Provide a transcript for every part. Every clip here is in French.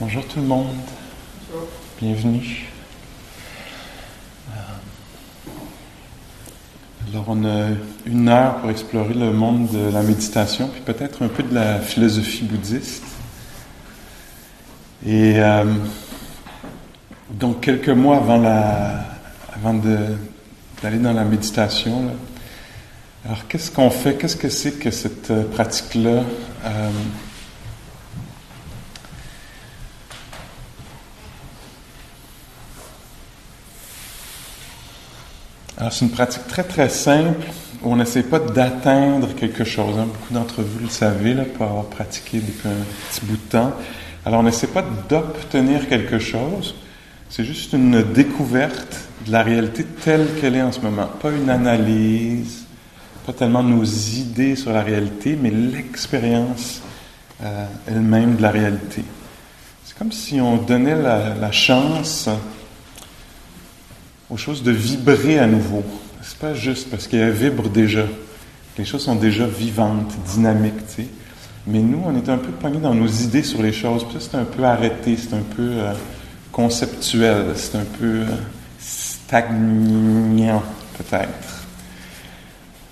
Bonjour tout le monde. Bienvenue. Euh, alors on a une heure pour explorer le monde de la méditation, puis peut-être un peu de la philosophie bouddhiste. Et euh, donc quelques mois avant, la, avant d'aller dans la méditation, alors qu'est-ce qu'on fait? Qu'est-ce que c'est que cette euh, Alors, c'est une pratique très, très simple où on n'essaie pas d'atteindre quelque chose. Hein. Beaucoup d'entre vous le savez, là, pour avoir pratiqué depuis un petit bout de temps. Alors, on n'essaie pas d'obtenir quelque chose. C'est juste une découverte de la réalité telle qu'elle est en ce moment. Pas une analyse, pas tellement nos idées sur la réalité, mais l'expérience euh, elle-même de la réalité. C'est comme si on donnait la, la chance aux choses de vibrer à nouveau. C'est pas? Juste parce qu'elles vibrent déjà. Les choses sont déjà vivantes, dynamiques, tu sais. Mais nous, on est un peu pognés dans nos idées sur les choses. Puis c'est un peu arrêté, c'est un peu euh, conceptuel, c'est un peu euh, stagnant, peut-être.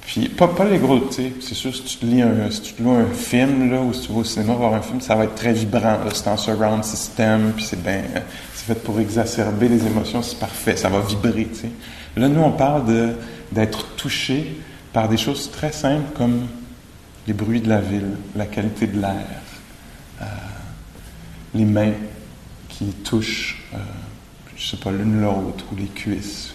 Puis, pas, les gros, tu sais. C'est sûr, si tu, te lis un, si tu lis un film, là, ou si tu vas au cinéma voir un film, ça va être très vibrant. C'est en surround system, puis c'est bien fait pour exacerber les émotions, c'est parfait, ça va vibrer. Tu sais. Là, nous, on parle d'être touché par des choses très simples comme les bruits de la ville, la qualité de l'air, euh, les mains qui touchent, euh, je sais pas, l'une l'autre, ou les cuisses,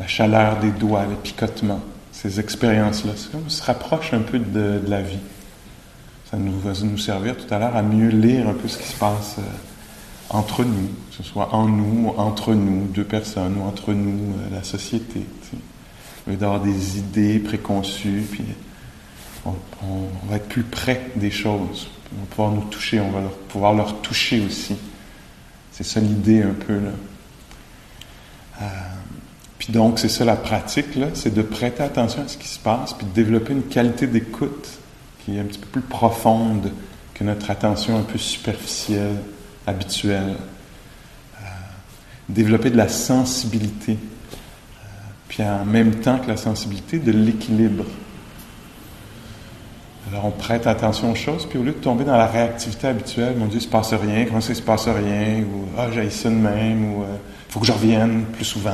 la chaleur des doigts, les picotements, ces expériences-là. On se rapproche un peu de, la vie. Ça nous va nous servir tout à l'heure à mieux lire un peu ce qui se passe. Euh, entre nous, que ce soit en nous, entre nous, deux personnes, ou entre nous, euh, la société. Au lieu d'avoir des idées préconçues, puis on, va être plus près des choses. On va pouvoir nous toucher, on va pouvoir leur toucher aussi. C'est ça l'idée un peu, là. Euh, puis donc, c'est ça la pratique, là, c'est de prêter attention à ce qui se passe, puis de développer une qualité d'écoute qui est un petit peu plus profonde que notre attention un peu superficielle habituel. Euh, développer de la sensibilité. Euh, puis en même temps que la sensibilité, de l'équilibre. Alors on prête attention aux choses, puis au lieu de tomber dans la réactivité habituelle, mon Dieu, il se passe rien, comment ça, il se passe rien, ou ah, j'ai ça de même, ou euh, faut que je revienne plus souvent,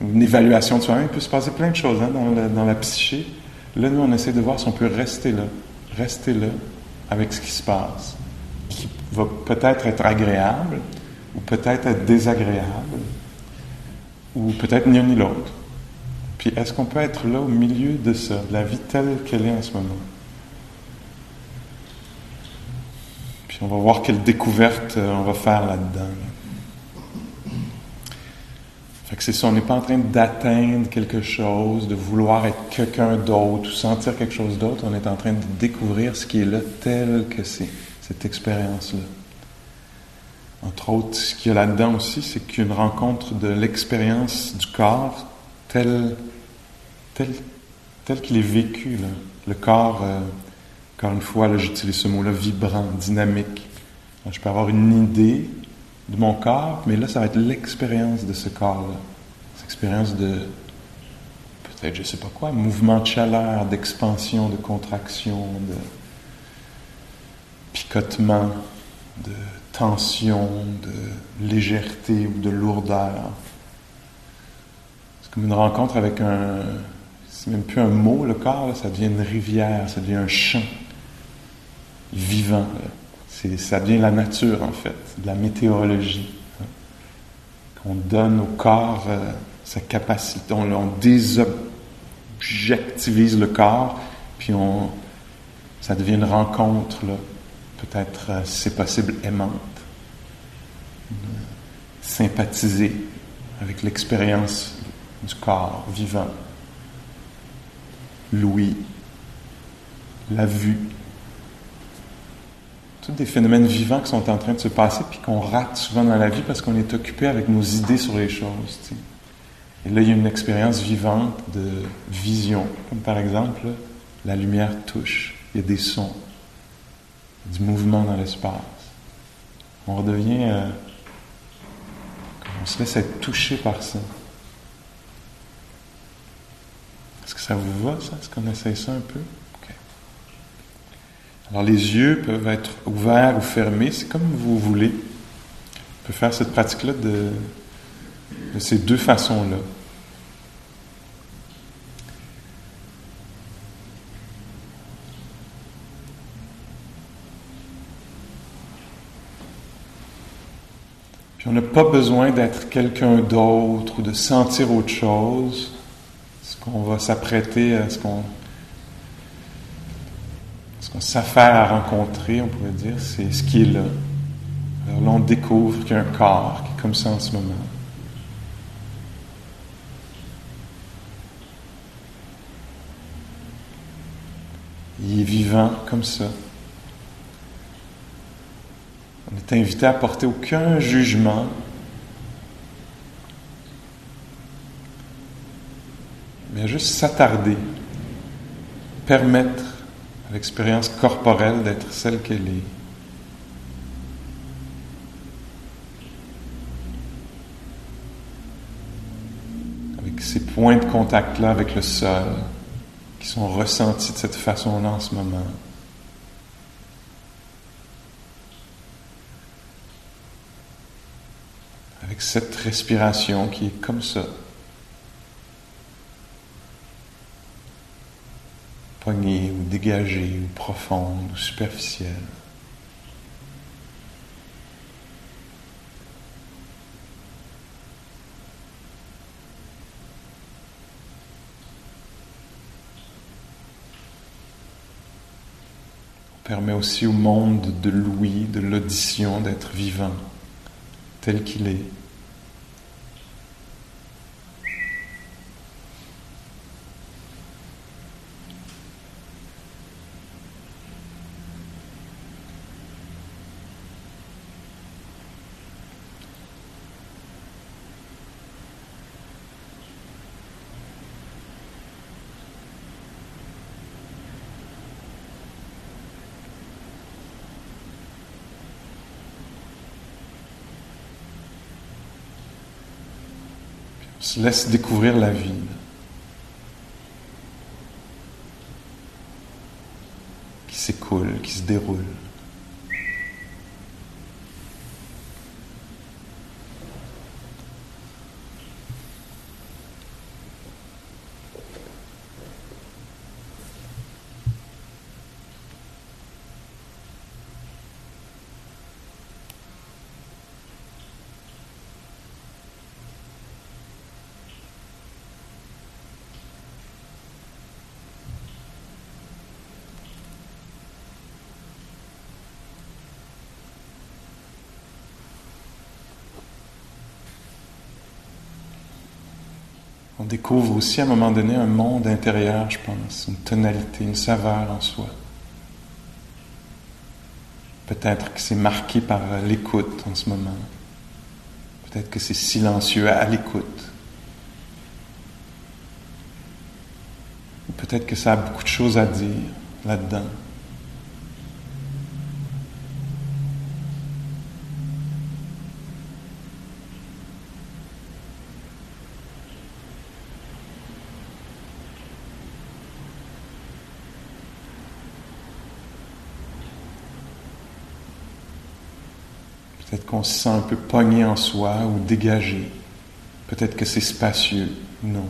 une évaluation de soi-même, il peut se passer plein de choses hein, dans, la, dans psyché. Là, nous, on essaie de voir si on peut rester là, rester là avec ce qui se passe va peut-être être agréable, ou peut-être être désagréable, ou peut-être ni l'un ni l'autre. Puis est-ce qu'on peut être là au milieu de ça, de la vie telle qu'elle est en ce moment? Puis on va voir quelle découverte euh, on va faire là-dedans. Fait que c'est ça, on n'est pas en train d'atteindre quelque chose, de vouloir être quelqu'un d'autre ou sentir quelque chose d'autre, on est en train de découvrir ce qui est là tel que c'est cette expérience-là. Entre autres, ce qu'il y a là-dedans aussi, c'est qu'une rencontre de l'expérience du corps tel, tel, tel qu'il est vécu. Le corps, euh, encore une fois, là, j'utilise ce mot-là, vibrant, dynamique. je peux avoir une idée de mon corps, mais là, ça va être l'expérience de ce corps-là. Cette expérience de, peut-être, je ne sais pas quoi, mouvement de chaleur, d'expansion, de contraction, de picotement, de tension, de légèreté ou de lourdeur. C'est comme une rencontre avec un. C'est même plus un mot, le corps, ça devient une rivière, ça devient un champ vivant. Ça devient la nature, en fait, de la météorologie. Hein. Qu'on donne au corps euh, sa capacité, on, on désobjectivise le corps, puis on, ça devient une rencontre peut-être, euh, si c'est possible, aimante. Sympathiser avec l'expérience du corps vivant. L'ouïe, la vue. Tous des phénomènes vivants qui sont en train de se passer puis qu'on rate souvent dans la vie parce qu'on est occupé avec nos idées sur les choses. Et là, il y a une expérience vivante de vision, comme par exemple, la lumière touche, il y a des sons, du mouvement dans l'espace. On redevient, euh, on se laisse être touché par ça? Est-ce que ça vous va, ça? Est-ce qu'on essaye ça un peu? Alors les yeux peuvent être ouverts ou fermés, c'est comme vous voulez. On peut faire cette pratique-là de, ces deux façons-là. Puis on n'a pas besoin d'être quelqu'un d'autre ou de sentir autre chose. Ce qu'on va s'apprêter à ce qu'on qu'on s'affaire à rencontrer, on pourrait dire, c'est ce qui est là. Alors là, on découvre qu'il y a un corps qui est comme ça en ce moment. Il est vivant comme ça. On est invité à porter aucun jugement. Mais à juste s'attarder, permettre l'expérience corporelle d'être celle qu'elle est. Avec ces points de contact-là avec le sol qui sont ressentis de cette façon-là en ce moment. avec cette respiration qui est comme ça. Poignée ou dégagée ou profonde ou superficielle. Permet aussi au monde de l'ouïe, de l'audition d'être vivant tel qu'il est. se laisse découvrir la vie. qui s'écoule, qui se déroule. On découvre aussi à un moment donné un monde intérieur, je pense, une tonalité, une saveur en soi. Peut-être que c'est marqué par l'écoute en ce moment. Peut-être que c'est silencieux à l'écoute. Peut-être que ça a beaucoup de choses à dire là-dedans. Qu'on se sent un peu pogné en soi ou dégagé. Peut-être que c'est spacieux. Non.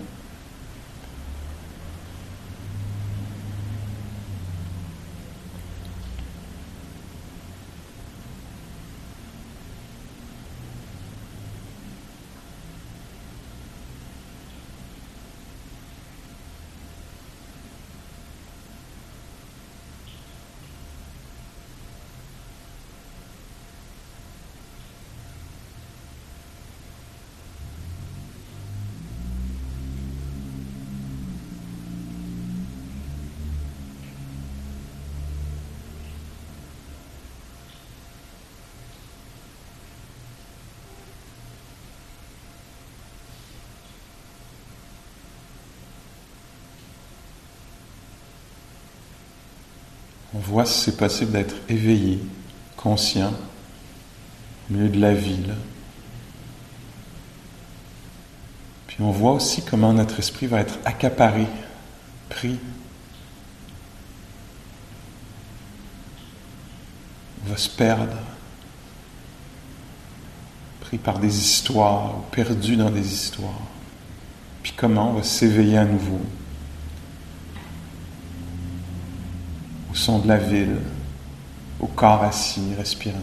On voit si c'est possible d'être éveillé, conscient, au milieu de la vie. Là. Puis on voit aussi comment notre esprit va être accaparé, pris. On va se perdre, pris par des histoires, perdu dans des histoires. Puis comment on va s'éveiller à nouveau? De la ville, au corps assis, respirant.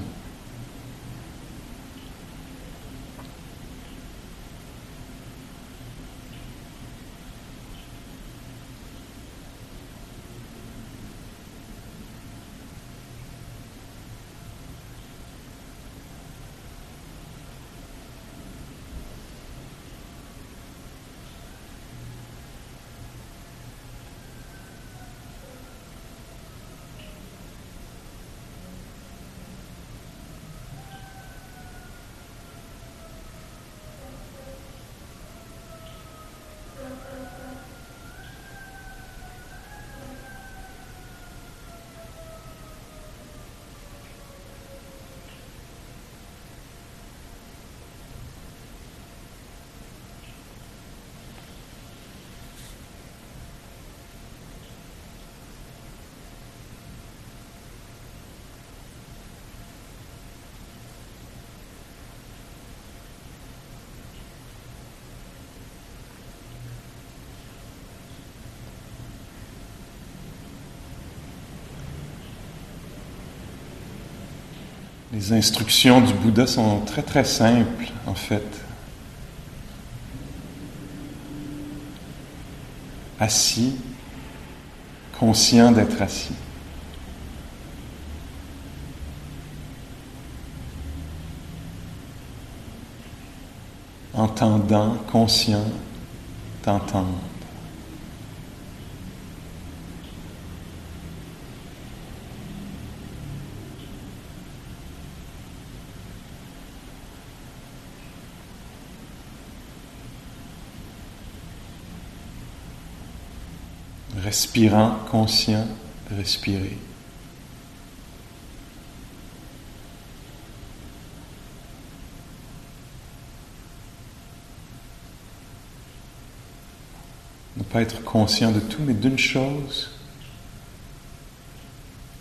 Les instructions du Bouddha sont très très simples en fait. Assis, conscient d'être assis. Entendant, conscient d'entendre. Respirant, conscient respirer. Ne pas être conscient de tout, mais d'une chose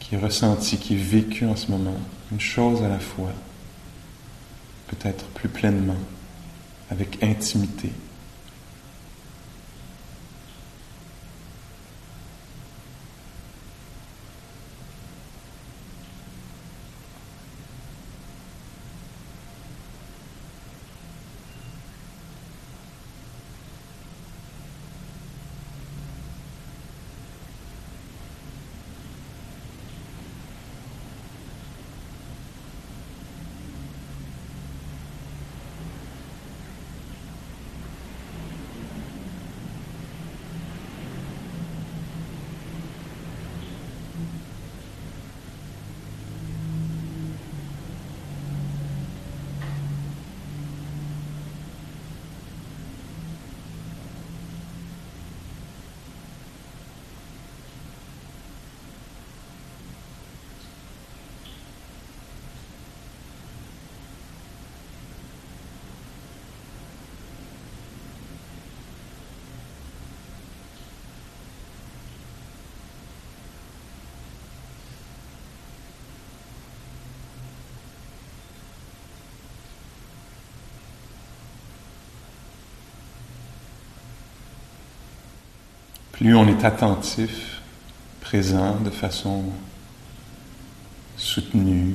qui est ressentie, qui est vécue en ce moment, une chose à la fois, peut-être plus pleinement, avec intimité. Plus on est attentif, présent de façon soutenue,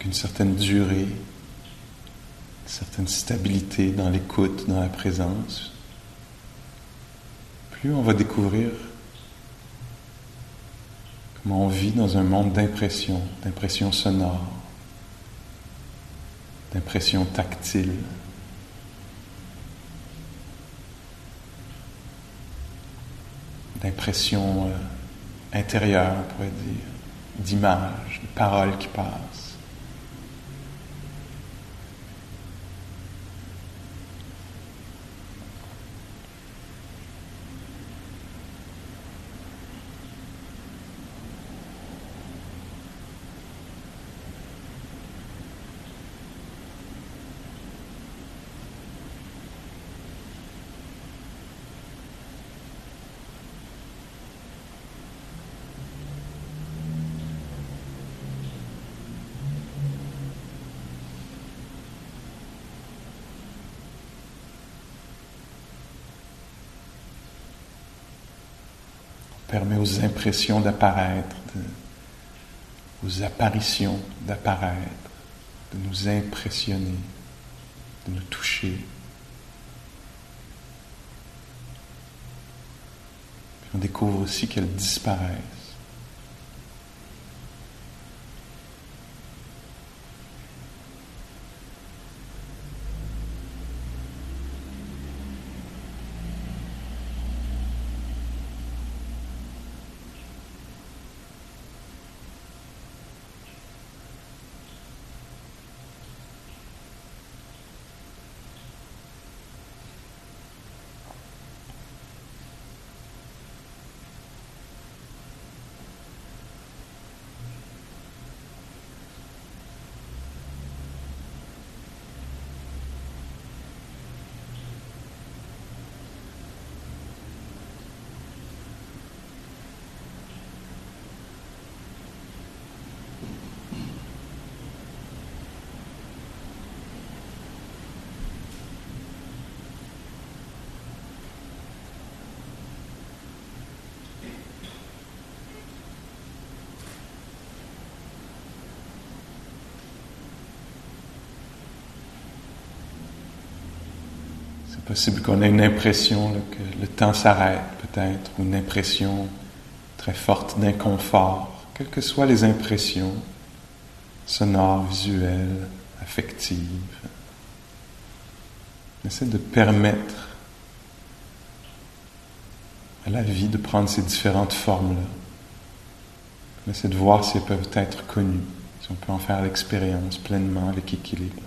qu'une certaine durée, une certaine stabilité dans l'écoute, dans la présence, plus on va découvrir comment on vit dans un monde d'impression, d'impression sonore, d'impression tactile. D'impression euh, intérieure, on pourrait dire, d'images, de paroles qui passent. permet impressions d'apparaître, aux apparitions d'apparaître, de nous impressionner, de nous toucher. On découvre aussi qu'elles disparaissent. Possible qu'on ait une impression que le temps s'arrête peut-être, ou une impression très forte d'inconfort, quelles que soient les impressions sonores, visuelles, affectives. Essaie de permettre à la vie de prendre ces différentes formes-là. On essaie de voir si elles peuvent être connues, si on peut en faire l'expérience pleinement avec équilibre.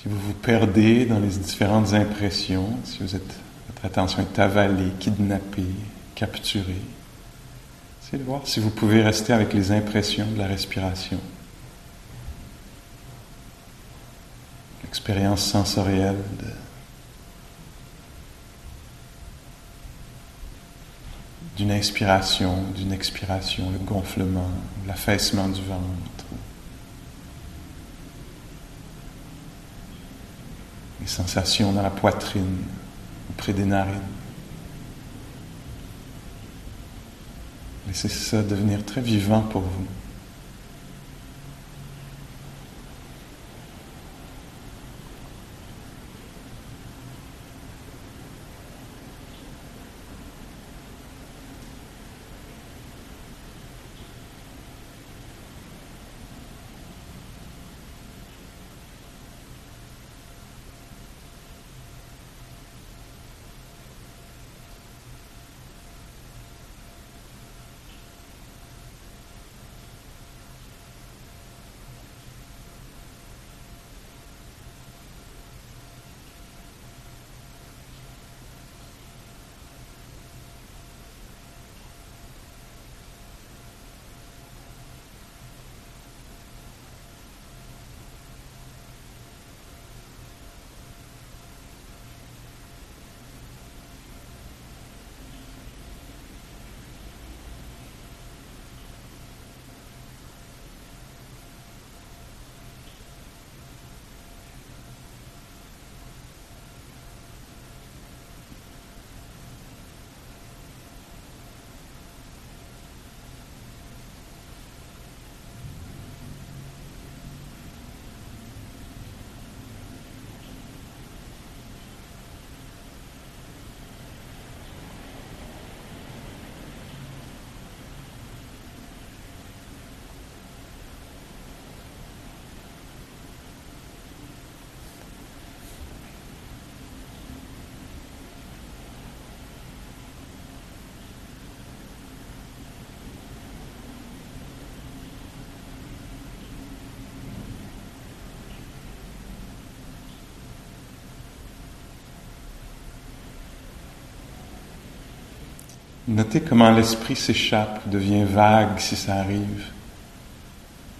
Si vous vous perdez dans les différentes impressions, si votre attention est avalée, kidnappée, capturée, essayez de voir si vous pouvez rester avec les impressions de la respiration. L'expérience sensorielle d'une inspiration, d'une expiration, le gonflement, l'affaissement du ventre. Sensations dans la poitrine, près des narines. Laissez ça devenir très vivant pour vous. Notez comment l'esprit s'échappe, devient vague si ça arrive,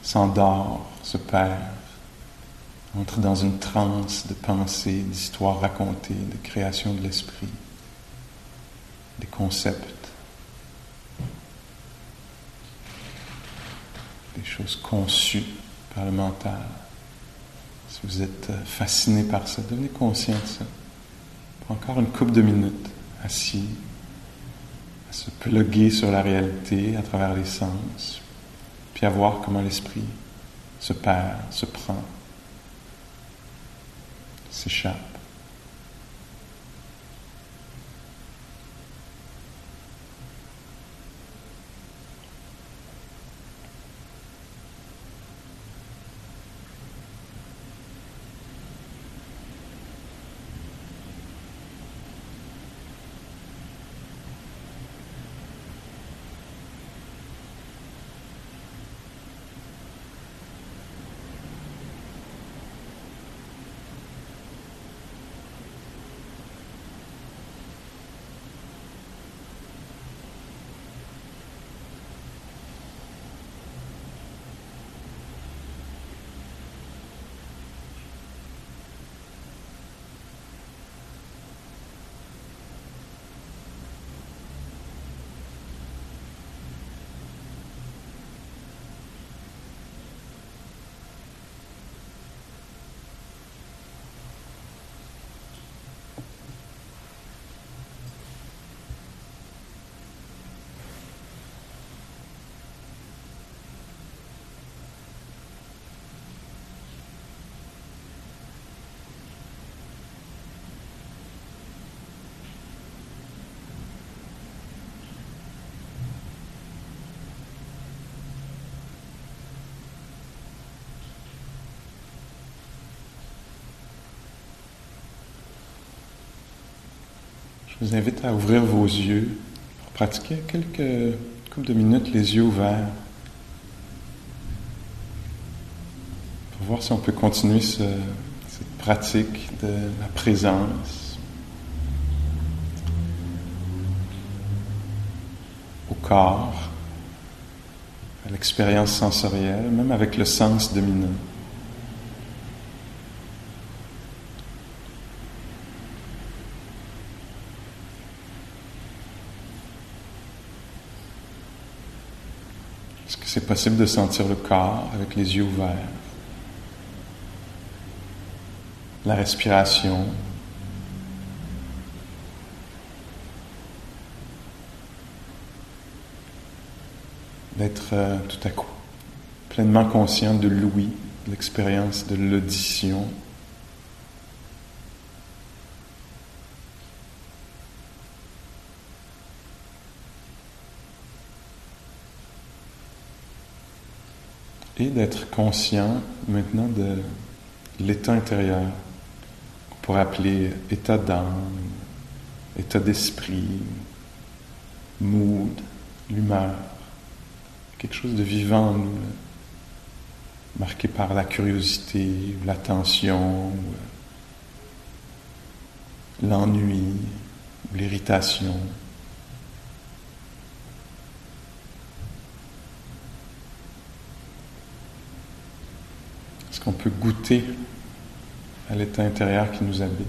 s'endort, se perd, entre dans une transe de pensée, d'histoires racontées, de création de l'esprit, des concepts, des choses conçues par le mental. Si vous êtes fasciné par ça, devenez conscient de ça. Encore une couple de minutes, assis, pluguer sur la réalité à travers les sens, puis à voir comment l'esprit se perd, se prend, s'échappe. Je vous invite à ouvrir vos yeux pour pratiquer quelques de minutes les yeux ouverts. Pour voir si on peut continuer ce, cette pratique de la présence au corps, à l'expérience sensorielle, même avec le sens dominant. C'est possible de sentir le corps avec les yeux ouverts. La respiration. D'être euh, tout à coup pleinement conscient de l'ouïe, l'expérience de l'audition. Et d'être conscient maintenant de l'état intérieur qu'on pourrait appeler état d'âme, état d'esprit, mood, l'humeur, quelque chose de vivant en nous, marqué par la curiosité, l'attention, l'ennui, l'irritation. Qu'on peut goûter à l'état intérieur qui nous habite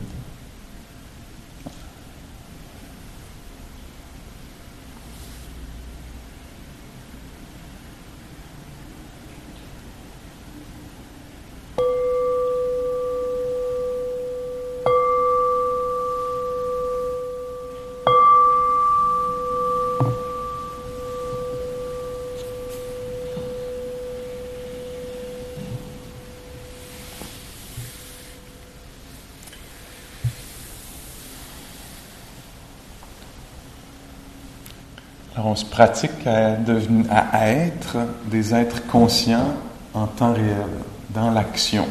pratique à, être des êtres conscients en temps réel, dans l'action.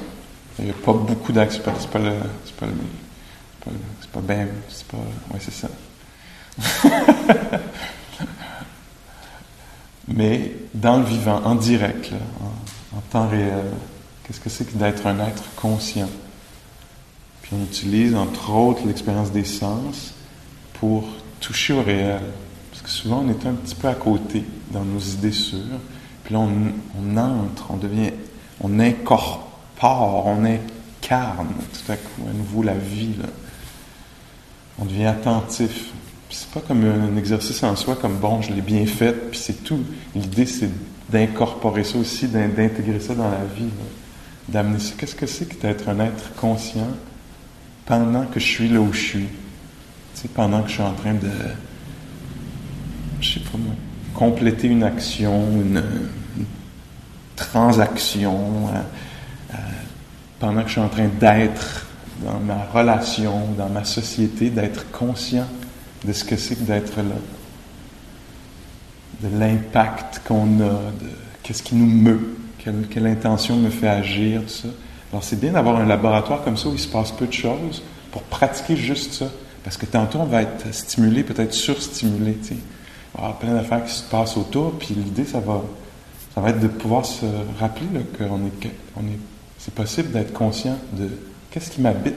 Il n'y a pas beaucoup d'action, c'est pas le. C'est pas, c'est pas, bien. C'est pas. Ouais, c'est ça. Mais dans le vivant, en direct, en, temps réel, qu'est-ce que c'est que d'être un être conscient? Puis on utilise entre autres l'expérience des sens pour toucher au réel, souvent, on est un petit peu à côté dans nos idées sûres. Puis là, on, entre, on devient, on incorpore, on incarne tout à coup à nouveau la vie. On devient attentif. Puis c'est pas comme un exercice en soi, comme bon, je l'ai bien fait, puis c'est tout. L'idée, c'est d'incorporer ça aussi, d'intégrer ça dans la vie, d'amener ça. Qu'est-ce que c'est que d'être un être conscient pendant que je suis là où je suis? Tu sais, pendant que je suis en train de, je sais pas moi, compléter une action, une, transaction, euh, euh, pendant que je suis en train d'être dans ma relation, dans ma société, d'être conscient de ce que c'est que d'être là, de l'impact qu'on a, de qu'est-ce qui nous meut, quelle, intention me fait agir, tout ça. Alors c'est bien d'avoir un laboratoire comme ça où il se passe peu de choses pour pratiquer juste ça. Parce que tantôt, on va être stimulé, peut-être surstimulé. Tu. Avoir plein d'affaires qui se passent autour, puis l'idée, ça va, ça va être de pouvoir se rappeler qu'on est, on est, c'est possible d'être conscient de qu'est-ce qui m'habite.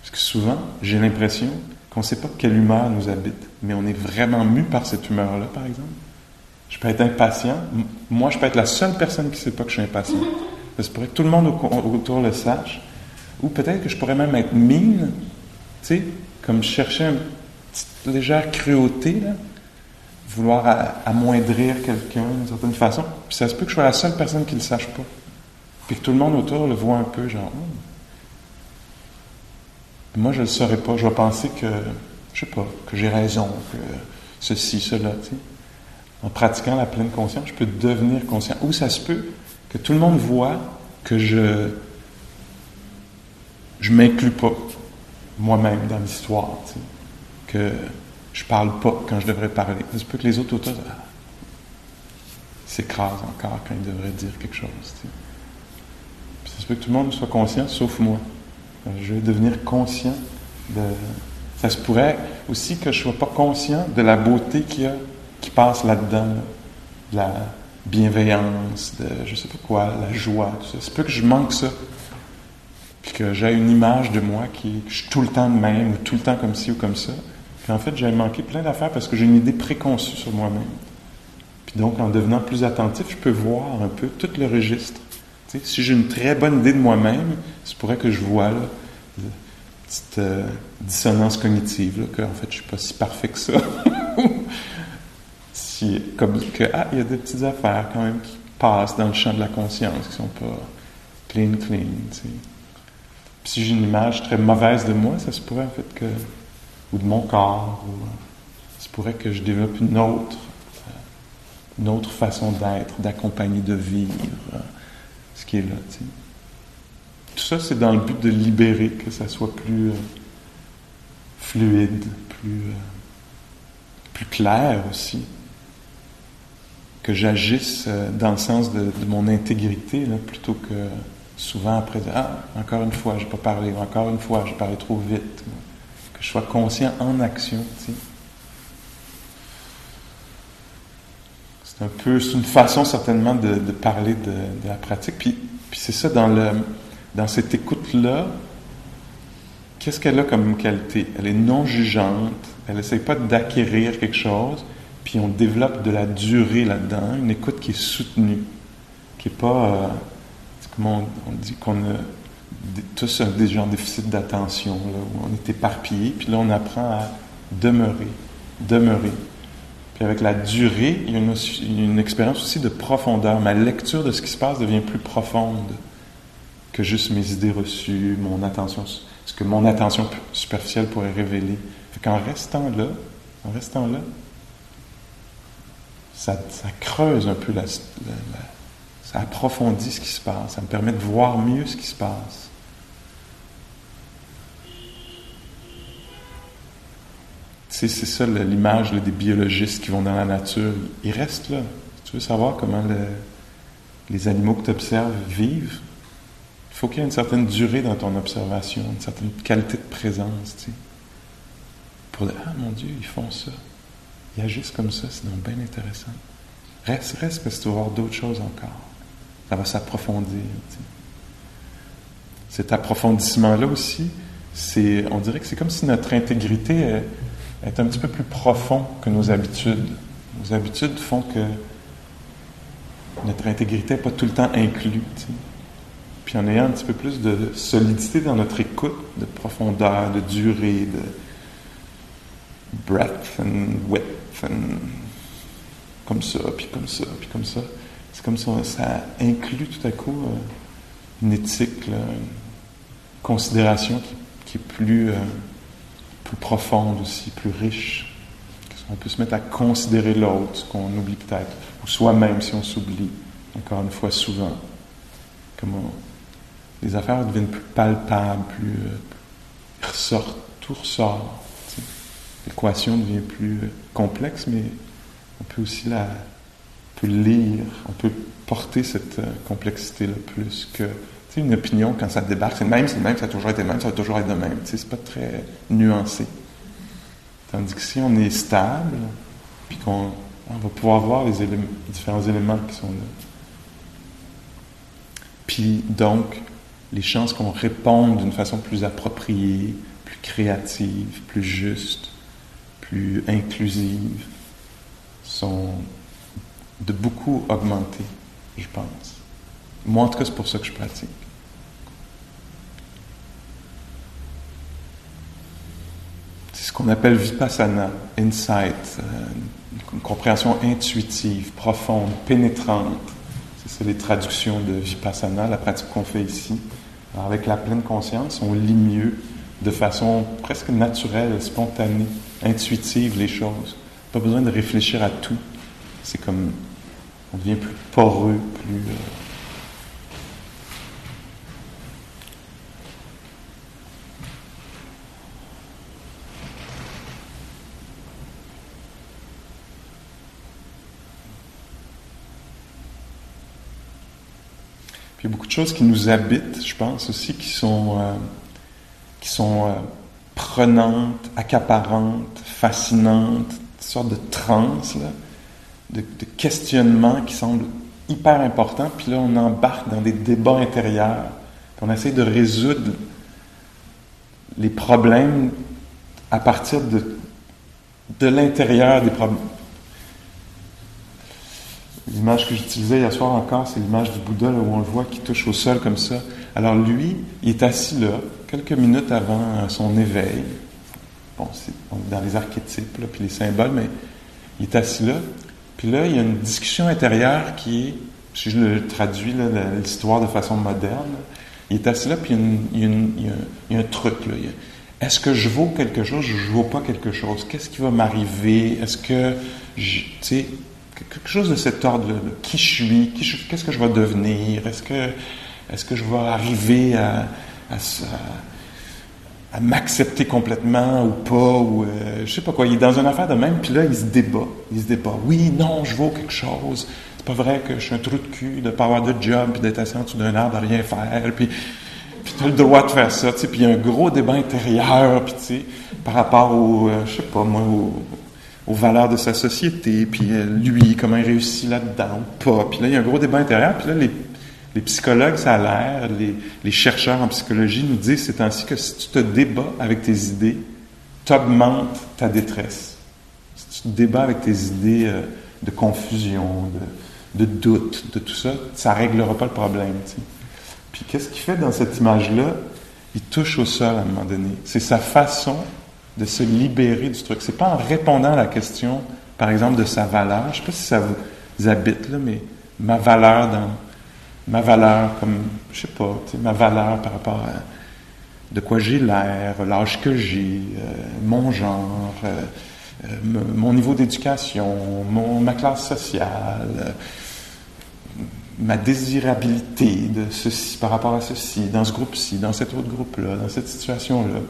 Parce que souvent, j'ai l'impression qu'on ne sait pas quelle humeur nous habite, mais on est vraiment mu par cette humeur-là, par exemple. Je peux être impatient. Moi, je peux être la seule personne qui ne sait pas que je suis impatient. Ça pourrait que tout le monde autour le sache. Ou peut-être que je pourrais même être mine, tu sais, comme chercher une petite légère cruauté, là, vouloir amoindrir quelqu'un d'une certaine façon. Puis ça se peut que je sois la seule personne qui ne le sache pas. Puis que tout le monde autour le voit un peu, genre, hmm, moi, je ne le saurais pas. Je vais penser que, je sais pas, que j'ai raison, que ceci, cela. En pratiquant la pleine conscience, je peux devenir conscient. Ou ça se peut que tout le monde voit que je je m'inclus pas moi-même dans l'histoire, que je parle pas quand je devrais parler. Ça se peut que les autres auteurs ah, s'écrasent encore quand ils devraient dire quelque chose. Tu sais. Puis ça se peut que tout le monde soit conscient, sauf moi. Je vais devenir conscient de. Ça se pourrait aussi que je ne sois pas conscient de la beauté qui, a, qui passe là-dedans, de la bienveillance, de je sais pas quoi, la joie, tout ça. C'est peut que je manque ça. Puis que j'ai une image de moi qui je suis tout le temps de même, ou tout le temps comme ci ou comme ça. Puis en fait, j'ai manqué plein d'affaires parce que j'ai une idée préconçue sur moi-même. Puis donc, en devenant plus attentif, je peux voir un peu tout le registre si j'ai une très bonne idée de moi-même, c'est pourrait que je vois là, une petite euh, dissonance cognitive, que en fait je suis pas si parfait que ça. si, comme que ah, il y a des petites affaires quand même qui passent dans le champ de la conscience, qui sont pas clean, clean. Puis si j'ai une image très mauvaise de moi, ça se pourrait en fait que ou de mon corps, ou ça se pourrait que je développe une autre, euh, une autre façon d'être, d'accompagner, de vivre ce qui est là. Tout ça, c'est dans le but de libérer, que ça soit plus euh, fluide, plus, euh, plus clair aussi. Que j'agisse euh, dans le sens de, mon intégrité, là, plutôt que souvent après Ah, encore une fois, je n'ai pas parlé, encore une fois, j'ai parlé trop vite. Que je sois conscient en action. C'est un peu, une façon certainement de, parler de, la pratique. Puis, c'est ça, dans, le, dans cette écoute-là, qu'est-ce qu'elle a comme qualité? Elle est non jugeante, elle n'essaye pas d'acquérir quelque chose, puis on développe de la durée là-dedans, une écoute qui est soutenue, qui n'est pas, euh, comme on, dit qu'on tous un, des gens déficit d'attention, où on est éparpillé, puis là on apprend à demeurer, demeurer. Puis avec la durée, il y a une, expérience aussi de profondeur. Ma lecture de ce qui se passe devient plus profonde que juste mes idées reçues, mon attention, ce que mon attention superficielle pourrait révéler. Qu'en restant là, en restant là, ça, creuse un peu ça approfondit ce qui se passe, ça me permet de voir mieux ce qui se passe. C'est ça l'image des biologistes qui vont dans la nature. Ils restent là. Tu veux savoir comment les animaux que tu observes vivent? Il faut qu'il y ait une certaine durée dans ton observation, une certaine qualité de présence. Tu sais, pour dire, ah mon Dieu, ils font ça. Ils agissent comme ça, c'est donc bien intéressant. Reste, reste, parce que tu vas voir d'autres choses encore. Ça va s'approfondir. Cet approfondissement-là aussi, c'est, on dirait que c'est comme si notre intégrité est un petit peu plus profond que nos habitudes. Nos habitudes font que notre intégrité n'est pas tout le temps inclue. Puis en ayant un petit peu plus de solidité dans notre écoute, de profondeur, de durée, de breadth and width, and comme ça, puis comme ça, puis comme ça. C'est comme ça, ça inclut tout à coup euh, une éthique, une considération qui, est plus, euh, plus profonde aussi, plus riche. On peut se mettre à considérer l'autre, qu'on oublie peut-être, ou soi-même si on s'oublie, encore une fois souvent. Comment les affaires deviennent plus palpables, plus euh, ressortent, tout ressort. L'équation devient plus complexe, mais on peut aussi la peut lire, on peut porter cette euh, complexité-là plus que une opinion quand ça débarque, c'est le même, c'est le même, ça a toujours été le même, ça va toujours être le même. C'est pas très nuancé. Tandis que si on est stable, puis qu'on va pouvoir voir les, différents éléments qui sont là. Puis donc, les chances qu'on réponde d'une façon plus appropriée, plus créative, plus juste, plus inclusive, sont de beaucoup augmenter, je pense. Moi, en c'est pour ça que je pratique. C'est ce qu'on appelle vipassana, insight, euh, une compréhension intuitive, profonde, pénétrante. C'est les traductions de vipassana, la pratique qu'on fait ici. avec la pleine conscience, on lit mieux de façon presque naturelle, spontanée, intuitive les choses. Pas besoin de réfléchir à tout. C'est comme on devient plus poreux, plus. Euh, Puis il y a beaucoup de choses qui nous habitent, je pense aussi, qui sont, euh, qui sont euh, prenantes, accaparantes, fascinantes, une sorte de transe, là de, questionnements qui semblent hyper importants, puis là, on embarque dans des débats intérieurs, puis on essaie de résoudre les problèmes à partir de, de l'intérieur des problèmes. L'image que j'utilisais hier soir encore, c'est l'image du Bouddha où on le voit qui touche au sol comme ça. Alors lui, il est assis là, quelques minutes avant son éveil. Bon, c'est dans les archétypes, là, puis les symboles, mais il est assis là, puis là, il y a une discussion intérieure qui est, si je le traduis, l'histoire de façon moderne, il est assis là, puis il y a, un truc. Là. Est-ce que je vaux quelque chose, je ne vaux pas quelque chose? Qu'est-ce qui va m'arriver? Est-ce que, tu sais, quelque chose de cet ordre-là. Qui je suis? Qu'est-ce que je vais devenir? Est-ce que, est-ce que je vais arriver à, à, m'accepter complètement ou pas, ou euh, je sais pas quoi. Il est dans une affaire de même, puis là, il se débat. Il se débat. Oui, non, je vaux quelque chose. C'est pas vrai que je suis un trou de cul de pas avoir de job, puis d'être assis en dessous d'un arbre à rien faire, puis, puis tu as le droit de faire ça, tu sais. Puis il y a un gros débat intérieur, puis tu sais, par rapport au, euh, je sais pas moi, aux valeurs de sa société, puis euh, lui, comment il réussit là-dedans pas. Puis là, il y a un gros débat intérieur, puis là, les psychologues, ça a l'air, les, chercheurs en psychologie nous disent c'est ainsi que si tu te débats avec tes idées, tu augmentes ta détresse. Si tu te débats avec tes idées euh, de confusion, de, doute, de tout ça, ça ne réglera pas le problème. Puis qu'est-ce qu'il fait dans cette image-là? Il touche au sol à un moment donné. C'est sa façon de se libérer du truc. C'est pas en répondant à la question, par exemple, de sa valeur. Je sais pas si ça vous habite, là, mais ma valeur dans ma valeur comme, je sais pas, ma valeur par rapport à de quoi j'ai l'air, l'âge que j'ai, euh, mon genre, euh, euh, mon niveau d'éducation, ma classe sociale, ma désirabilité de ceci par rapport à ceci, dans ce groupe-ci, dans cet autre groupe-là, dans cette situation-là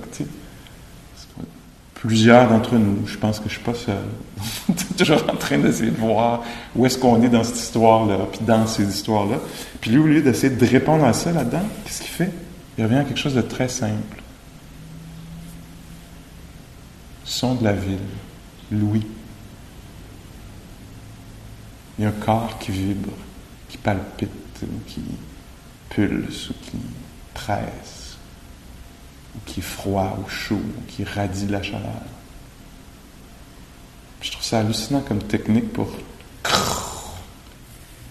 plusieurs d'entre nous. Je pense que je suis pas seul. toujours en train d'essayer de voir où est-ce qu'on est dans cette histoire-là, puis dans ces histoires-là. Puis lui, au lieu d'essayer de répondre à ça là-dedans, qu'est-ce qu'il fait? Il revient à quelque chose de très simple. Son de la ville, Louis. Il y a un corps qui vibre, qui palpite, qui pulse, ou qui presse qui est froid ou chaud, qui radie la chaleur. ça hallucinant comme technique pour.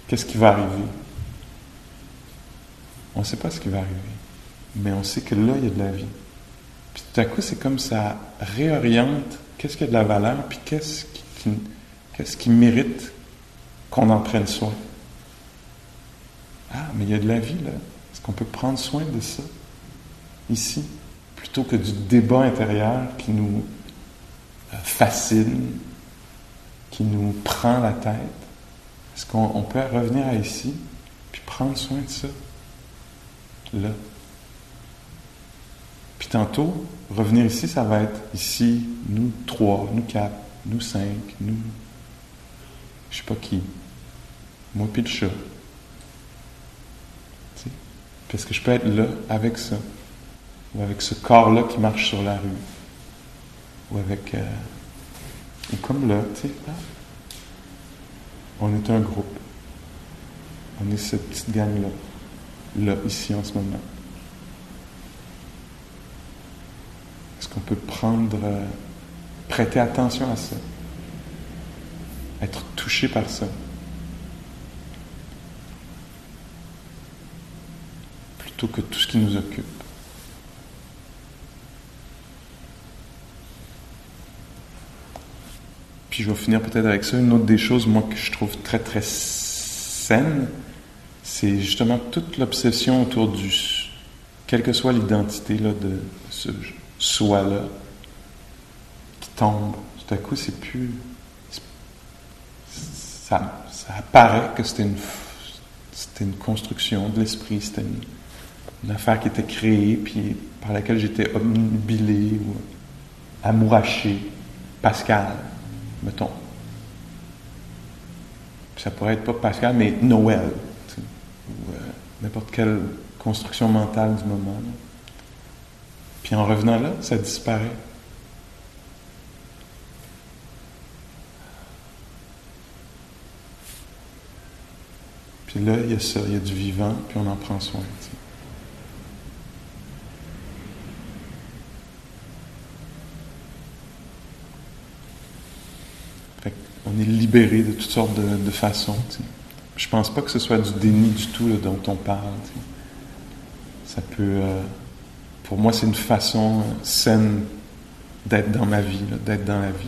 Qu'est-ce qui va arriver? On ne sait pas ce qui va arriver, mais on sait que là, il y a de la vie. Puis tout à coup, c'est comme ça réoriente qu'est-ce qui a de la valeur, puis qu'est-ce qui, qu'est-ce qui mérite qu'on en prenne soin. Ah, mais il y a de la vie là. Est-ce qu'on peut prendre soin de ça ici, plutôt que du débat intérieur qui nous euh, fascine, qui nous prend la tête? Est-ce qu'on peut revenir à ici, puis prendre soin de ça, là? Puis tantôt, revenir ici, ça va être ici, nous trois, nous quatre, nous cinq, nous, je sais pas qui, moi puis le chat. Parce que je peux être là avec ça, ou avec ce corps-là qui marche sur la rue, ou avec, euh, ou comme là, tu sais, on est un groupe. On est cette petite gang-là, là, ici en ce moment. Est-ce qu'on peut prendre, euh, prêter attention à ça, être touché par ça, plutôt que tout ce qui nous occupe? Je vais finir peut-être avec ça. Une autre des choses, moi, que je trouve très, très saine, c'est justement toute l'obsession autour du. quelle que soit l'identité là, de ce soi-là, qui tombe. Tout à coup, c'est plus. Ça, ça apparaît que c'était une, c'était une construction de l'esprit, c'était une, affaire qui était créée, puis par laquelle j'étais obnubilé ou amouraché. Pascal mettons. Ça pourrait être pas Pascal, mais Noël, ou euh, n'importe quelle construction mentale du moment. Puis en revenant là, ça disparaît. Puis là, il y a ça, il y a du vivant, puis on en prend soin. On est libéré de toutes sortes de, façons. Je Je pense pas que ce soit du déni du tout dont on parle. Ça peut, euh, pour moi, c'est une façon saine d'être dans ma vie, d'être dans la vie.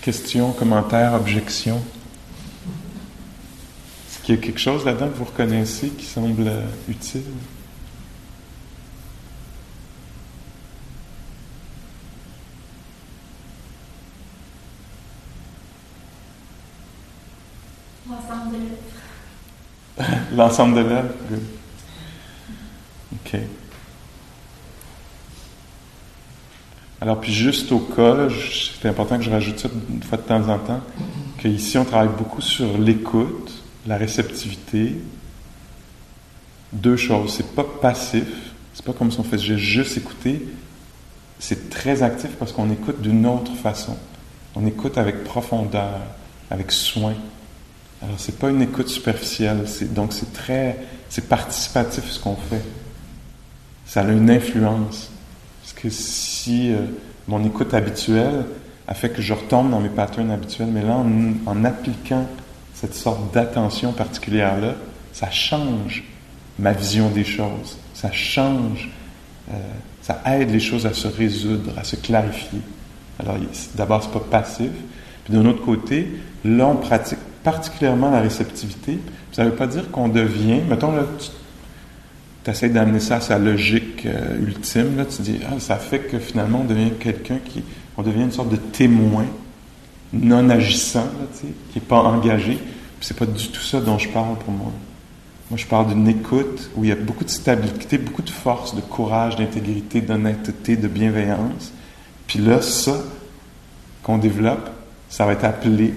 Question, commentaire, objection? Est-ce qu'il y a quelque chose là-dedans que vous reconnaissez qui semble euh, utile? L'ensemble de l'œuvre? OK. Alors, puis juste au cas, c'est important que je rajoute ça une fois de temps en temps, qu'ici, on travaille beaucoup sur l'écoute, la réceptivité. Deux choses. C'est pas passif. C'est pas comme si on faisait juste écouter. C'est très actif parce qu'on écoute d'une autre façon. On écoute avec profondeur, avec soin. Alors, c'est pas une écoute superficielle, donc c'est très, c'est participatif ce qu'on fait. Ça a une influence. Parce que si euh, mon écoute habituelle a fait que je retombe dans mes patterns habituels, mais là, en, appliquant cette sorte d'attention particulière-là, ça change ma vision des choses. Ça change, euh, ça aide les choses à se résoudre, à se clarifier. Alors, d'abord, c'est pas passif. Puis d'un autre côté, là, on pratique particulièrement la réceptivité. Ça ne veut pas dire qu'on devient, mettons là, tu essaies d'amener ça à sa logique euh, ultime, là, tu dis, ah, ça fait que finalement on devient quelqu'un qui, on devient une sorte de témoin non agissant, qui n'est pas engagé. C'est pas du tout ça dont je parle pour moi. Moi, je parle d'une écoute où il y a beaucoup de stabilité, beaucoup de force, de courage, d'intégrité, d'honnêteté, de bienveillance. Puis là, ça qu'on développe, ça va être appelé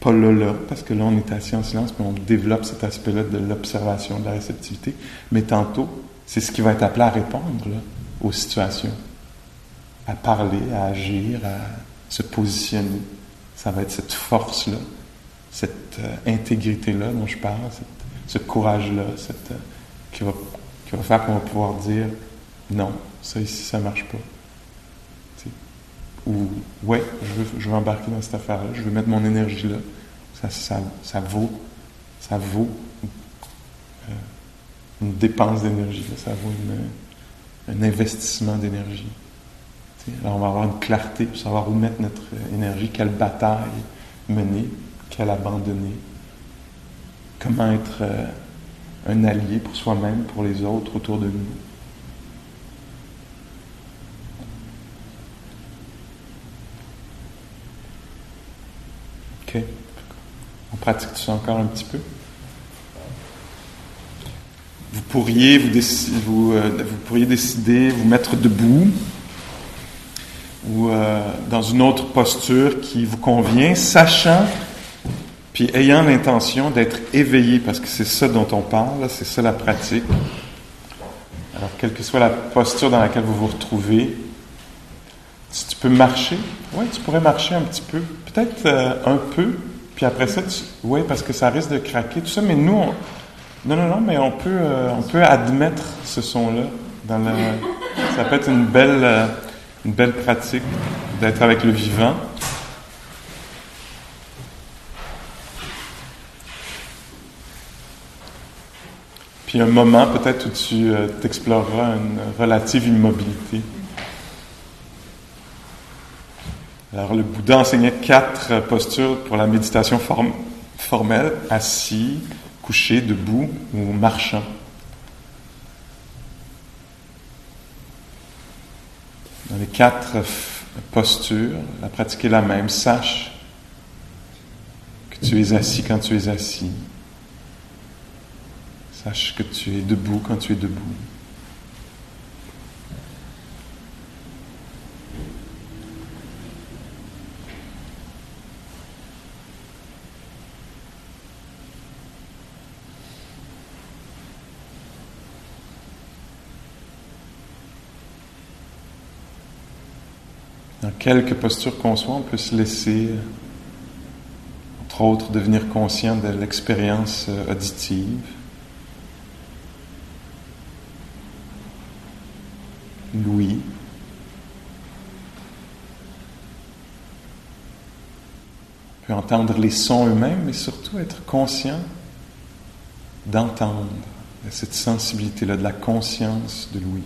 pas là, là, parce que là, on est assis en silence, mais on développe cet aspect-là de l'observation, de la réceptivité. Mais tantôt, c'est ce qui va être appelé à répondre aux situations, à parler, à agir, à se positionner. Ça va être cette force-là, cette euh, intégrité-là dont je parle, ce courage-là, euh, qui va qui va faire qu'on va pouvoir dire non, ça ici, ça marche pas. Ou ouais, je veux, embarquer dans cette affaire-là, je veux mettre mon énergie là. Ça, ça, ça vaut, ça vaut euh, une dépense d'énergie, ça vaut un investissement d'énergie. Alors on va avoir une clarté pour savoir où mettre notre énergie, quelle bataille mener, quelle abandonner, comment être euh, un allié pour soi-même, pour les autres autour de nous. OK. On pratique ça encore un petit peu. Vous pourriez, vous, euh, vous pourriez décider, vous mettre debout ou euh, dans une autre posture qui vous convient, sachant puis ayant l'intention d'être éveillé, parce que c'est ça dont on parle, c'est ça la pratique. Alors, quelle que soit la posture dans laquelle vous vous retrouvez, si tu peux marcher, oui, tu pourrais marcher un petit peu, peut-être euh, un peu, puis après ça, oui, parce que ça risque de craquer, tout ça, mais nous, non, non, non, mais on peut, euh, on peut admettre ce son-là. Ça peut être une belle, euh, une belle pratique d'être avec le vivant. Puis un moment peut-être où tu euh, exploreras une relative immobilité. Alors le Bouddha enseignait quatre postures pour la méditation formelle, assis, couché, debout ou marchant. Dans les quatre postures, la pratique est la même. Sache que tu es assis quand tu es assis. Sache que tu es debout quand tu es debout. Dans quelques postures qu'on soit, on peut se laisser, entre autres, devenir conscient de l'expérience euh, auditive. Louis. On peut entendre les sons eux-mêmes, mais surtout être conscient d'entendre cette sensibilité-là, de la conscience de Louis.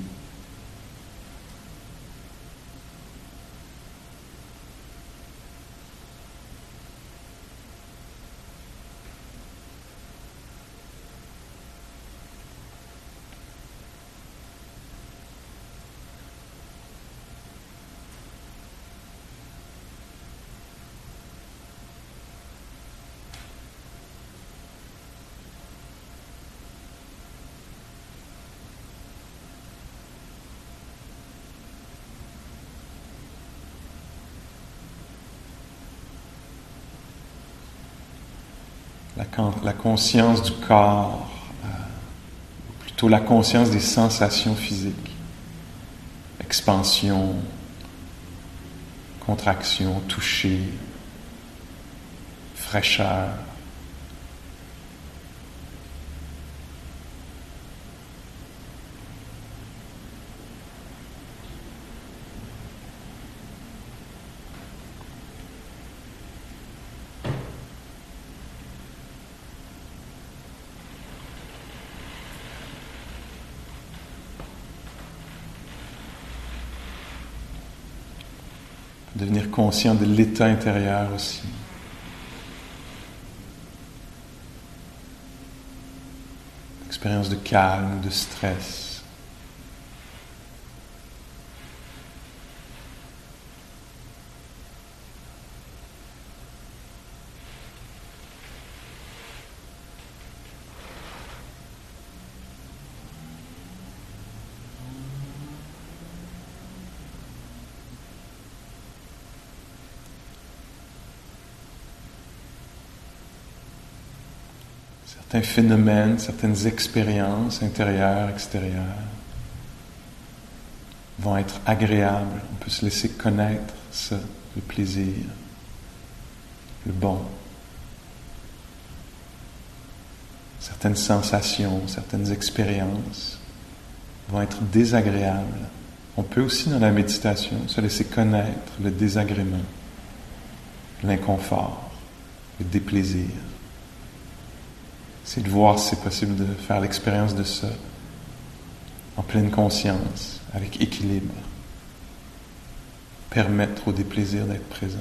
La, conscience du corps, euh, plutôt la conscience des sensations physiques, expansion, contraction, toucher, fraîcheur. devenir conscient de l'état intérieur aussi. Expérience de calme, de stress. Certains phénomènes, certaines expériences intérieures, extérieures vont être agréables. On peut se laisser connaître ça, le plaisir, le bon. Certaines sensations, certaines expériences vont être désagréables. On peut aussi, dans la méditation, se laisser connaître le désagrément, l'inconfort, le déplaisir. C'est de voir si c'est possible de faire l'expérience de ça en pleine conscience, avec équilibre. Permettre au déplaisir d'être présent.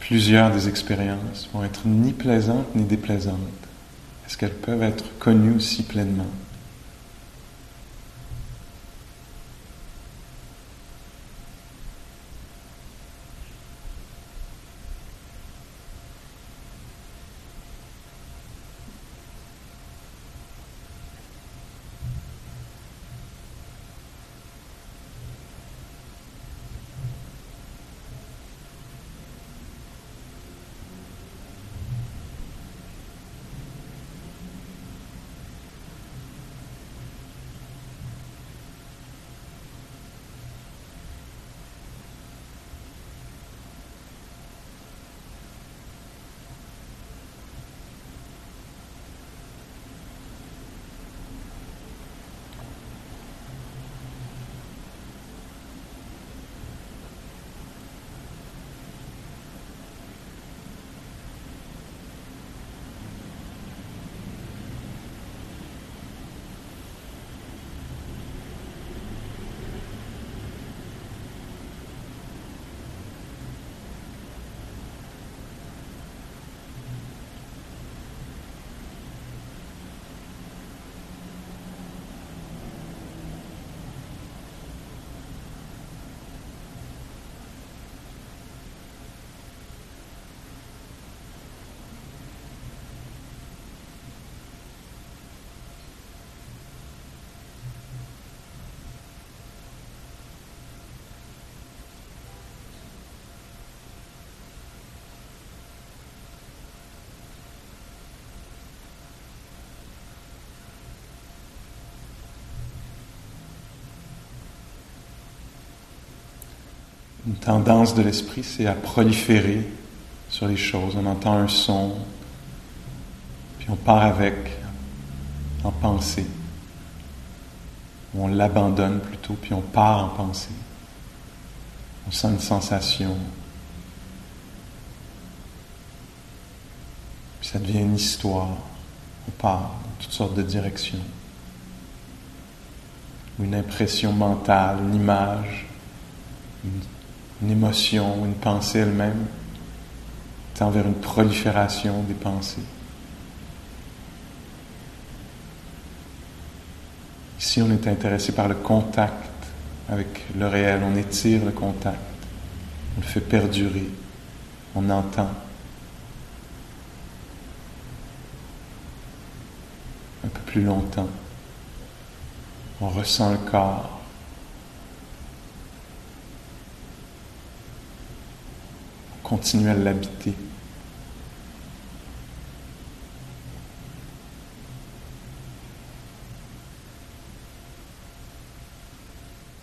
Plusieurs des expériences vont être ni plaisantes ni déplaisantes. Est-ce qu'elles peuvent être connues aussi pleinement? Une tendance de l'esprit, c'est à proliférer sur les choses. On entend un son, puis on part avec en pensée. on l'abandonne plutôt, puis on part en pensée. On sent une sensation. Puis ça devient une histoire. On part dans toutes sortes de directions. Une impression mentale, une image, une une émotion, une pensée elle-même, tend vers une prolifération des pensées. Ici, on est intéressé par le contact avec le réel, on étire le contact, on le fait perdurer, on entend. Un peu plus longtemps, on ressent le corps. Continuer à l'habiter.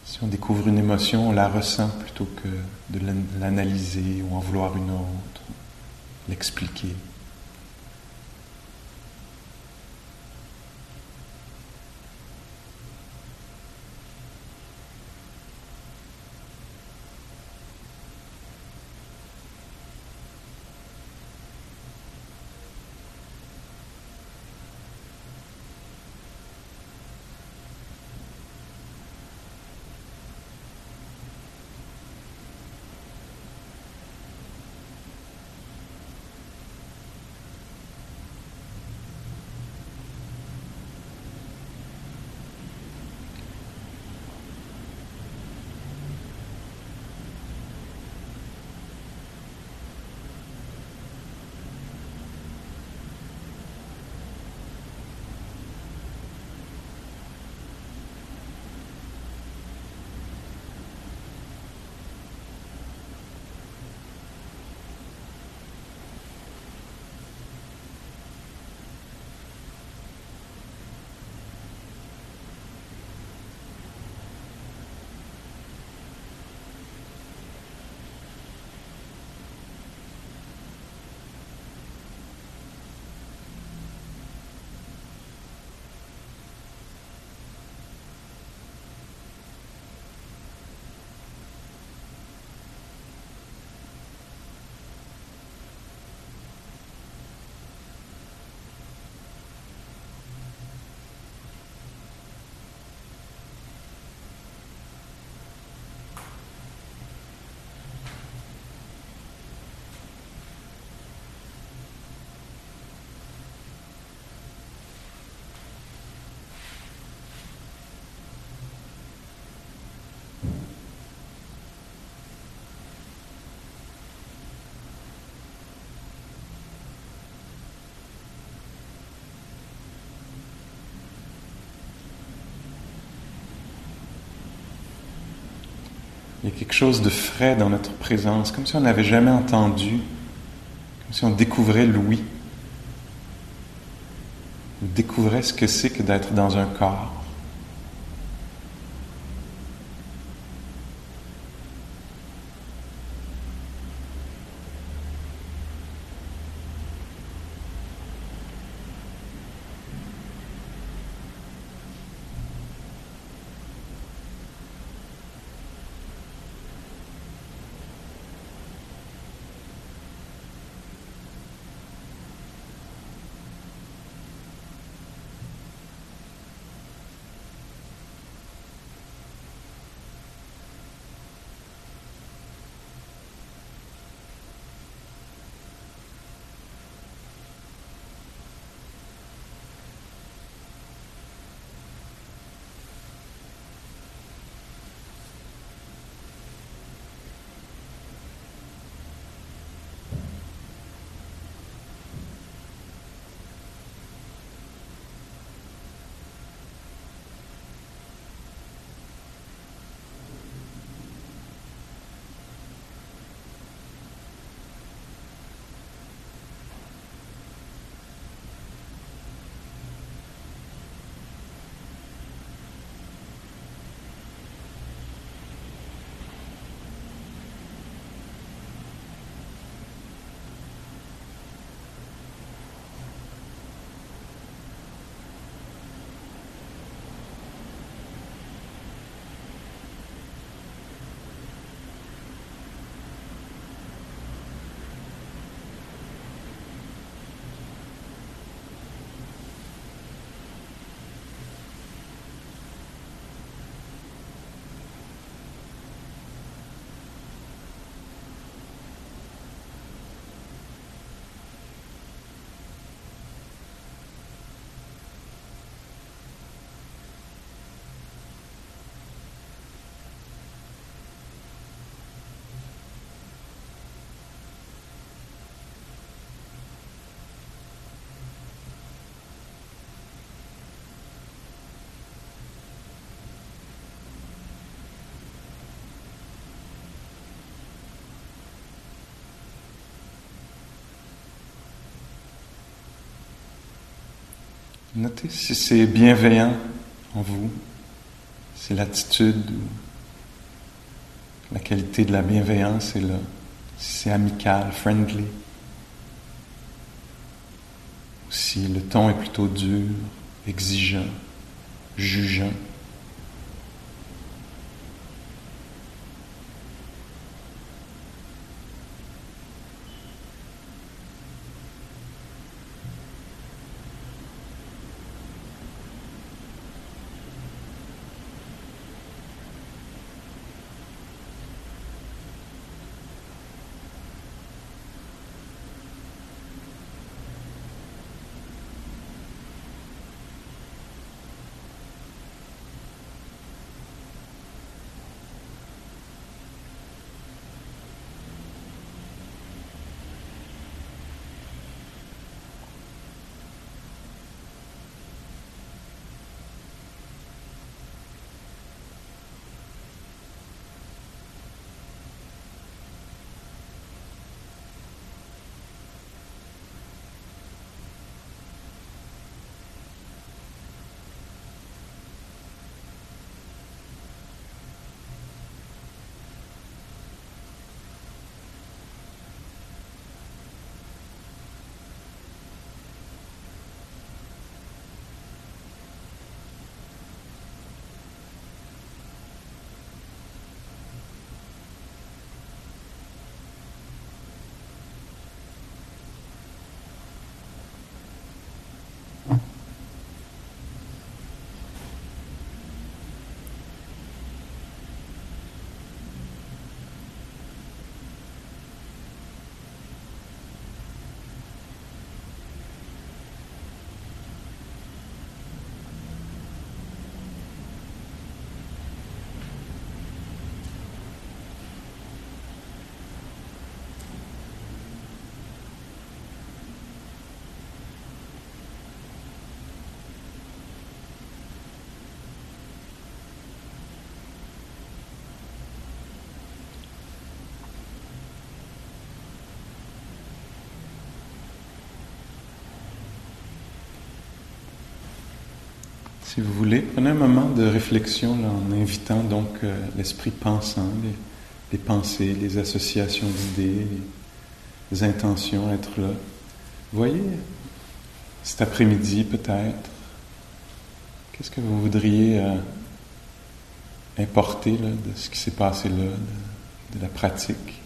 Si on découvre une émotion, on la ressent plutôt que de l'analyser ou en vouloir une autre, l'expliquer. Il y a quelque chose de frais dans notre présence, comme si on n'avait jamais entendu, comme si on découvrait l'ouïe, on découvrait ce que c'est que d'être dans un corps. Notez si c'est bienveillant en vous, si l'attitude la qualité de la bienveillance est là, si c'est amical, friendly, ou si le ton est plutôt dur, exigeant, jugeant. Si vous voulez, prenez un moment de réflexion en invitant donc euh, l'esprit pensant, les, pensées, les associations d'idées, les, intentions à être là. Voyez, cet après-midi peut-être, qu'est-ce que vous voudriez euh, importer de ce qui s'est passé là, de, la pratique?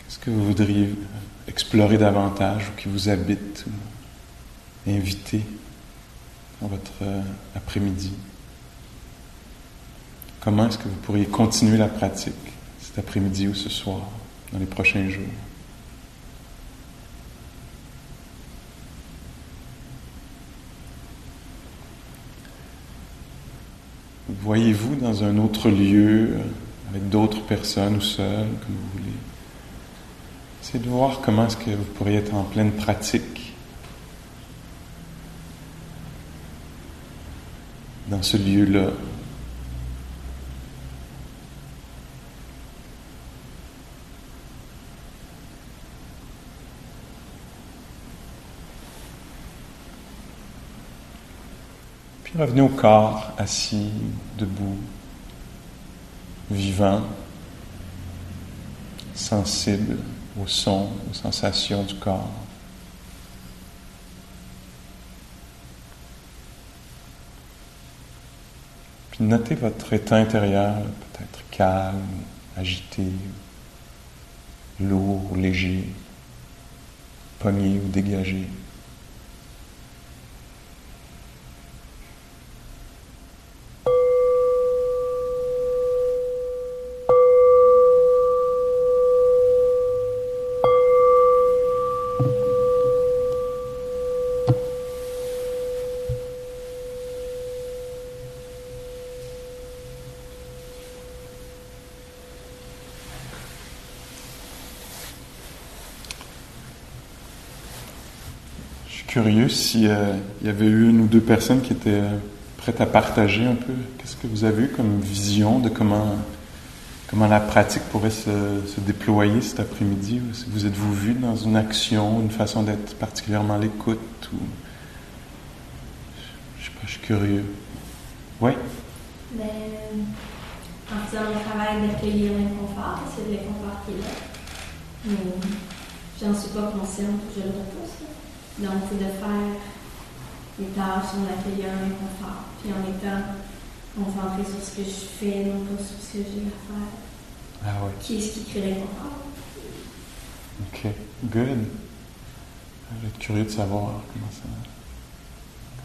Qu'est-ce que vous voudriez explorer davantage ou qui vous habite? Inviter dans votre euh, après-midi? Comment est-ce que vous pourriez continuer la pratique cet après-midi ou ce soir, dans les prochains jours? Voyez-vous dans un autre lieu, avec d'autres personnes ou seul, comme vous voulez? Essayez de voir comment est-ce que vous pourriez être en pleine pratique dans ce lieu-là. Puis revenez au corps, assis, debout, vivant, sensible au son, aux sensations du corps. Notez votre état intérieur, peut-être calme, agité, lourd, léger, pogné ou dégagé. S'il euh, y avait eu une ou deux personnes qui étaient euh, prêtes à partager un peu. Qu'est-ce que vous avez eu comme vision de comment, comment la pratique pourrait se, déployer cet après-midi? Vous êtes-vous vu dans une action, une façon d'être particulièrement à l'écoute? Ou... Je sais pas, je suis curieux. Oui? Ben, en faisant mon travail d'accueillir l'inconfort, c'est l'inconfort qui est là. Mais j'en suis pas consciente, je le repousse. Donc, c'est de faire les tâches en accueillant l'inconfort, puis en étant concentré sur ce que je fais, non pas sur ce que j'ai à faire. Ah oui. Qui est-ce qui crée l'inconfort? OK. Good. Je vais être curieux de savoir comment ça,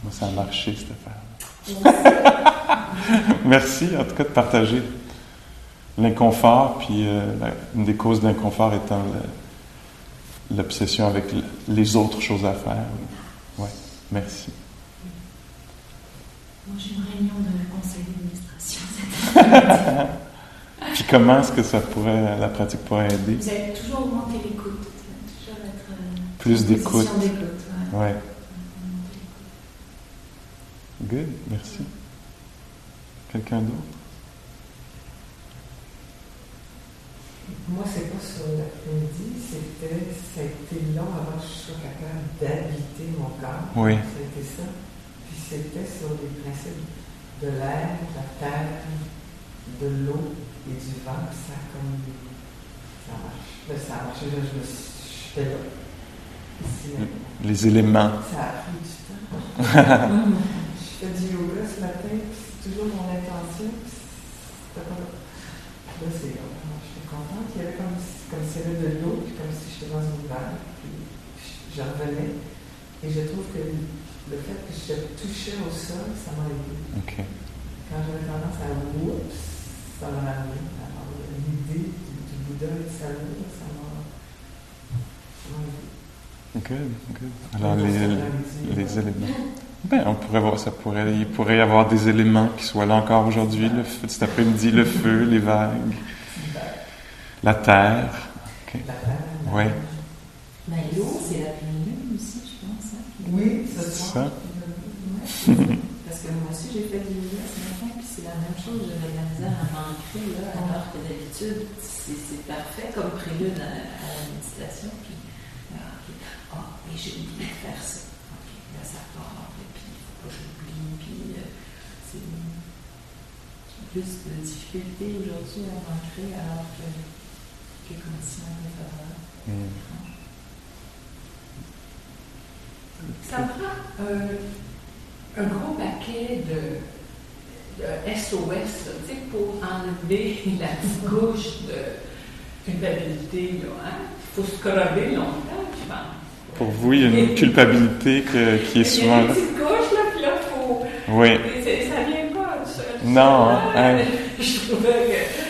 comment ça a marché, cette affaire. Merci, en tout cas, de partager l'inconfort, puis euh, une des causes d'inconfort étant l'obsession avec les autres choses à faire. Oui, merci. Moi, j'ai une réunion de conseil d'administration. Puis comment est-ce que ça pourrait, la pratique pourrait aider? Vous avez toujours augmenté l'écoute. Toujours être. Euh, Plus d'écoute. Ouais. ouais. Good, merci. Quelqu'un d'autre? Moi, c'est pas sur l'après-midi, c'était, ça a été long avant que je sois capable d'habiter mon corps. Oui. C'était ça. Puis c'était sur les principes de l'air, de la terre, de l'eau et du vent. Puis ça a comme. Ça marche. Ben, ça a marché, là, je me suis. J'étais là. Ici, là. Les éléments. Ça a pris du temps. je fais du yoga ce matin, puis c'est toujours mon intention. Puis c'était pas là. Là, c'est là contente. Il y avait comme, comme s'il y avait de l'eau, puis comme si j'étais dans une vague. Puis je revenais. Et je trouve que le fait que je touchais au sol, ça m'a aidé. Okay. Quand j'avais tendance à oups, ça m'a ramené. Alors, l'idée du, Bouddha et du salut, ça m'a aidé. Good, good. Alors, les, les éléments. Ben, on pourrait voir, ça pourrait, il pourrait y avoir des éléments qui soient là encore aujourd'hui, cet après-midi, le feu, les vagues. La terre. Okay. La terre. Oui. Ben, l'eau, c'est la pleine lune aussi, je pense. Hein, oui, c'est ça. Ouais, Parce que moi aussi, j'ai fait du yoga ce matin, puis c'est la même chose. J'avais la misère à m'ancrer, là, alors que d'habitude, c'est parfait comme prélude à, à, la méditation. Puis, ah, okay. oh, mais j'ai oublié de faire ça. Okay. là, ça part, et puis il faut pas que j'oublie, puis euh, c'est plus de difficulté aujourd'hui à rentrer alors que Mm. Ça prend un, un gros paquet de, de SOS là, pour enlever la petite couche de culpabilité. Il hein? faut se corrober longtemps, je pense. Pour vous, il y a une culpabilité que- qui est souvent Il y a une petite couche, là, puis là, faut. Oui. Ça vient pas seul. Non, hein, hein. Je trouvais que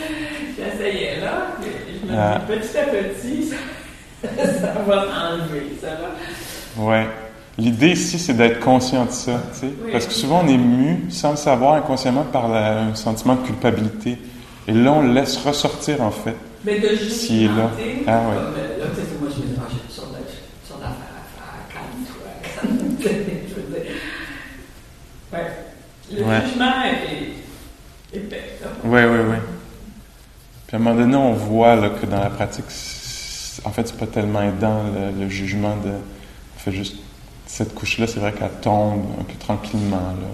dis petit à petit, ça, va s'enlever, ça va. Ouais. L'idée ici, c'est d'être conscient de ça, tu sais. Oui. Parce que souvent, on est mu, sans le savoir, inconsciemment, par la- un sentiment de culpabilité. Et là, on le laisse ressortir, en fait. Mais de juste S'il est là. Ah ouais. comme, euh, là, moi, je me dis, ah, j'ai sortes d'affaires à faire, calme-toi, je veux dire. Ouais. Le Ouais. jugement est, est là. Oui, oui, oui. À un moment donné, on voit là, que dans la pratique, en fait, c'est pas tellement aidant le, le jugement de. On fait juste. Cette couche-là, c'est vrai qu'elle tombe un peu tranquillement. Là.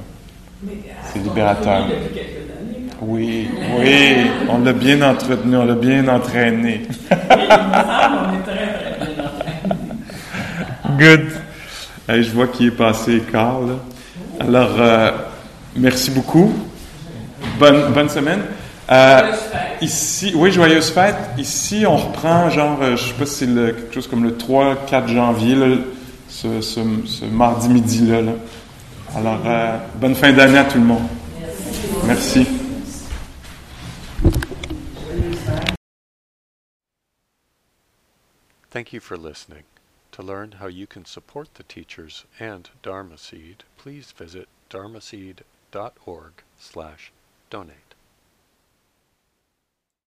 Mais, C'est euh, libérateur. on Depuis années, Oui, oui, on l'a bien entretenu, on l'a bien entraîné. Il me semble qu'on est très, très bien en train. Good. Hey, je vois qu'il est passé là. Alors, euh, merci beaucoup. Bonne, bonne semaine. Euh, Joyeuse fête. ici, oui, joyeuse fête. Ici, on reprend, genre, euh, je sais pas si c'est le- quelque chose comme le 3-4 janvier, là, ce, ce, ce mardi midi-là. là. Alors, euh, bonne fin d'année à tout le monde. Merci. Thank you for listening. To learn how you can support the teachers and Dharma Seed, please visit dharmaseed.org slash donate.